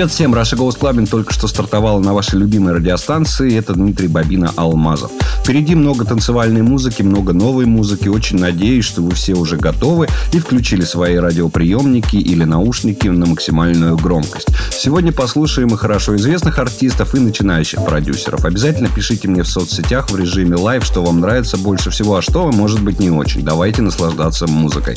Привет всем! Russia Goes Clubbing только что стартовала на вашей любимой радиостанции. Это Дмитрий Bobina Алмазов. Впереди много танцевальной музыки, много новой музыки. Очень надеюсь, что вы все уже готовы и включили свои радиоприемники или наушники на максимальную громкость. Сегодня послушаем и хорошо известных артистов, и начинающих продюсеров. Обязательно пишите мне в соцсетях в режиме live, что вам нравится больше всего, а что, может быть, не очень. Давайте наслаждаться музыкой.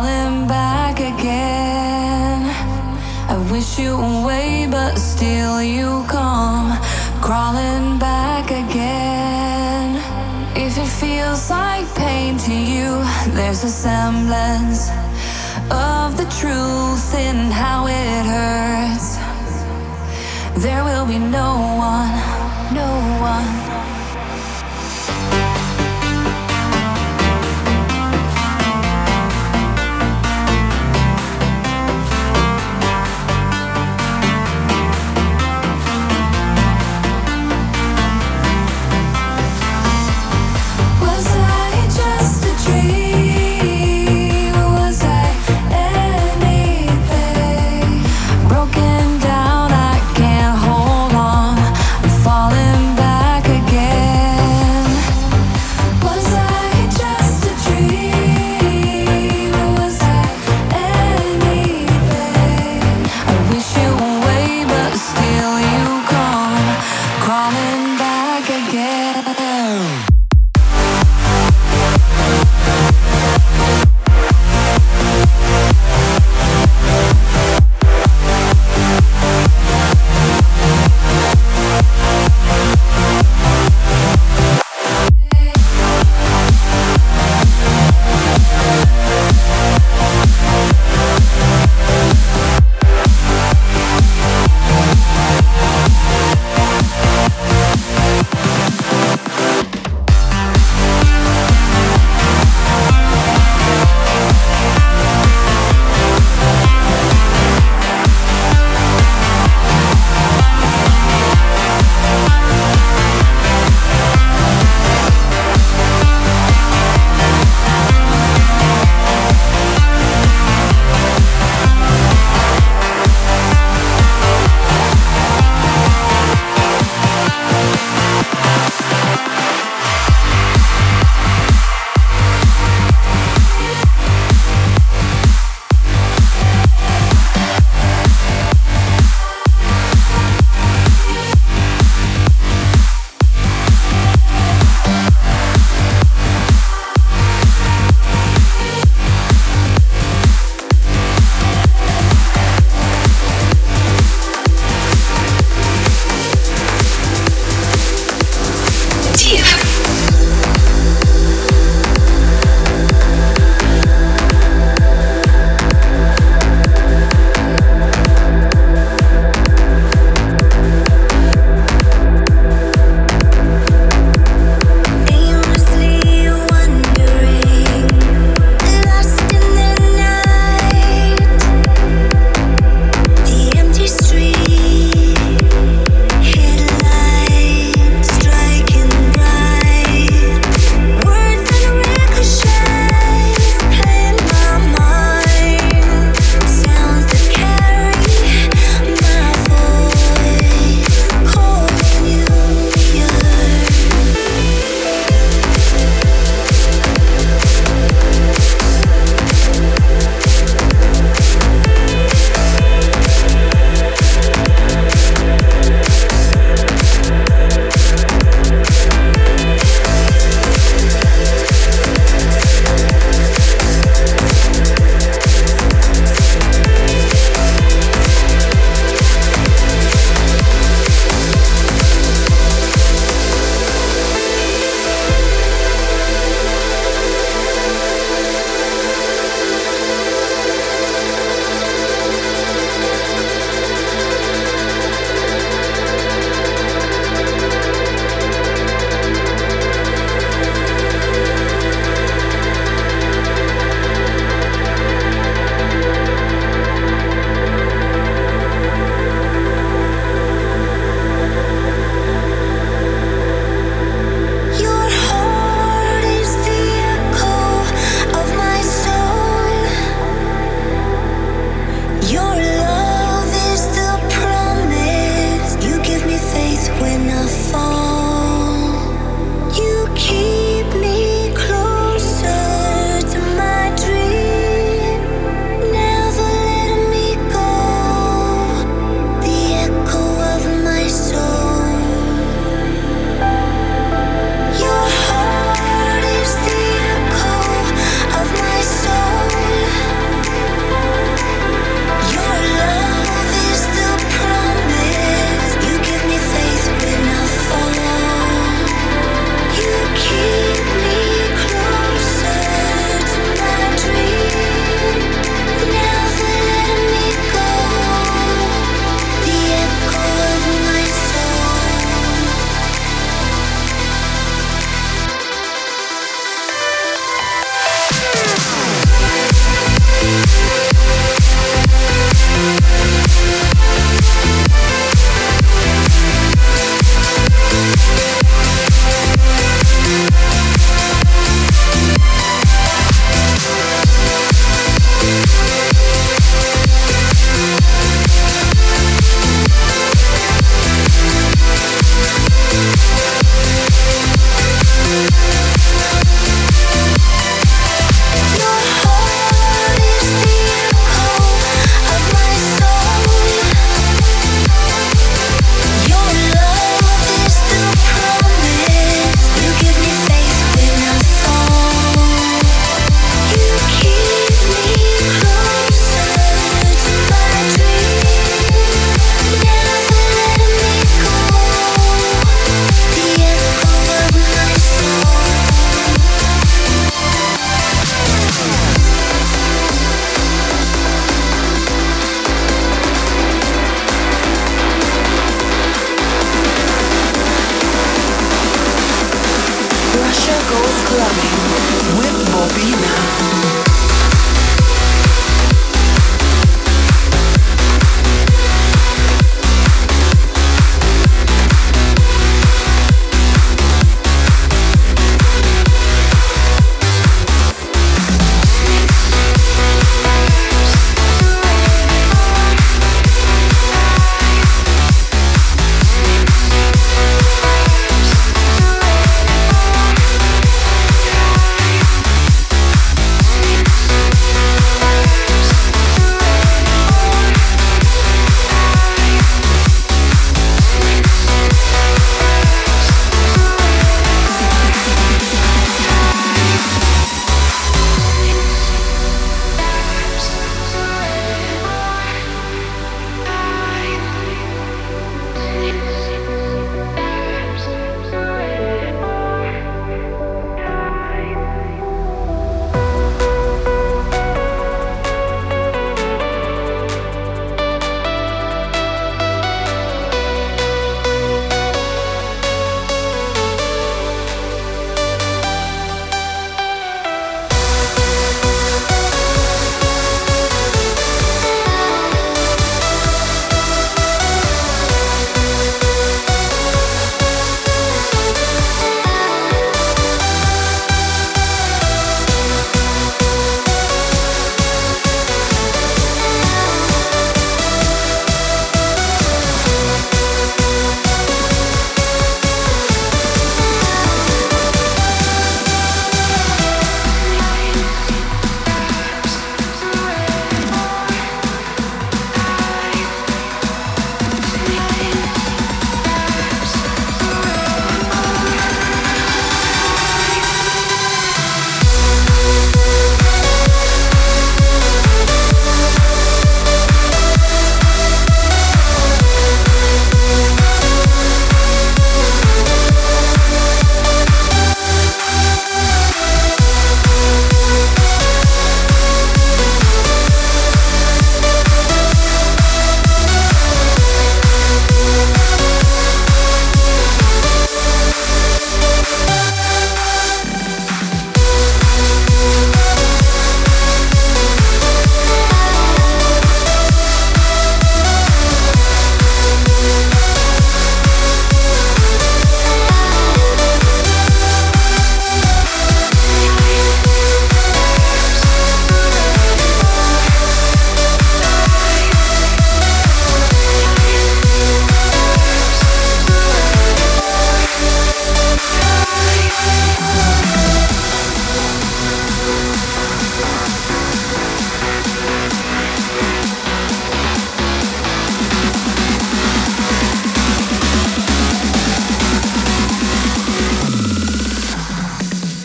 falling back again. I wish you away, but still you come crawling back again. If it feels like pain to you, there's a semblance of the truth in how it hurts. There will be no one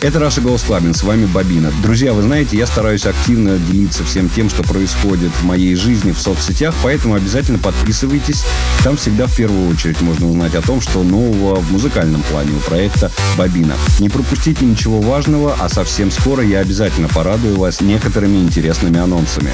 Это Голос Clubbing, с вами Бабина. Друзья, вы знаете, я стараюсь активно делиться всем тем, что происходит в моей жизни в соцсетях, поэтому обязательно подписывайтесь. Там всегда в первую очередь можно узнать о том, что нового в музыкальном плане у проекта Бабина. Не пропустите ничего важного, а совсем скоро я обязательно порадую вас некоторыми интересными анонсами.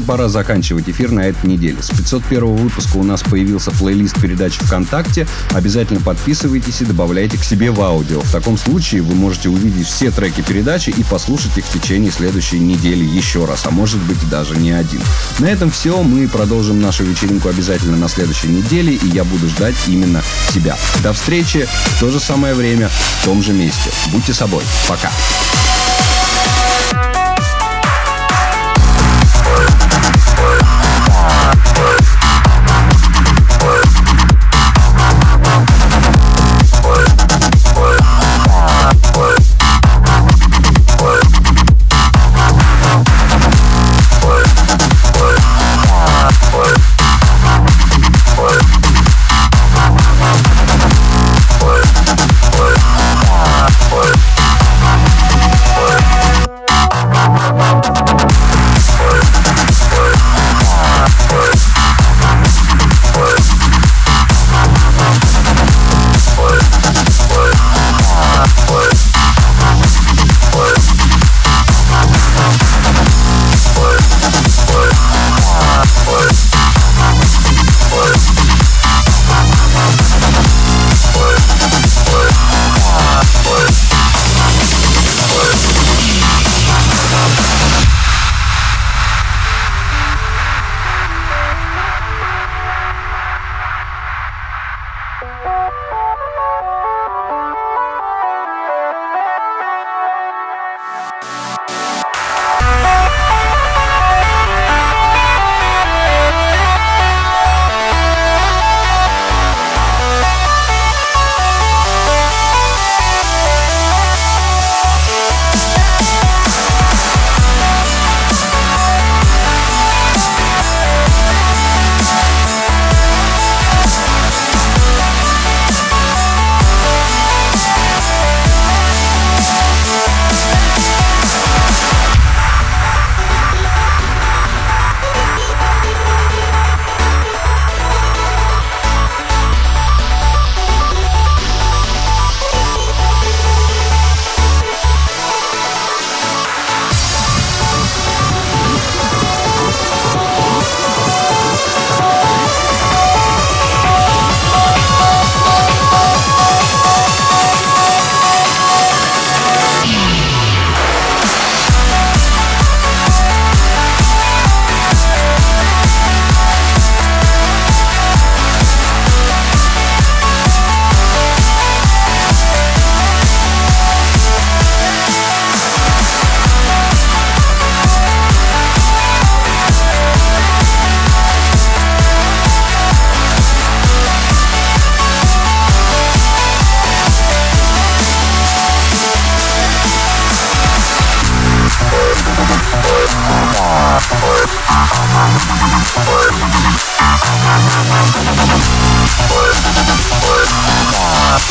Пора заканчивать эфир на этой неделе. С 501 выпуска у нас появился плейлист передач ВКонтакте. Обязательно подписывайтесь и добавляйте к себе в аудио. В таком случае вы можете увидеть все треки передачи и послушать их в течение следующей недели еще раз, а может быть даже не один. На этом все. Мы продолжим нашу вечеринку обязательно на следующей неделе, и я буду ждать именно тебя. До встречи в то же самое время, в том же месте. Будьте собой. Пока.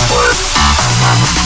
Vamos.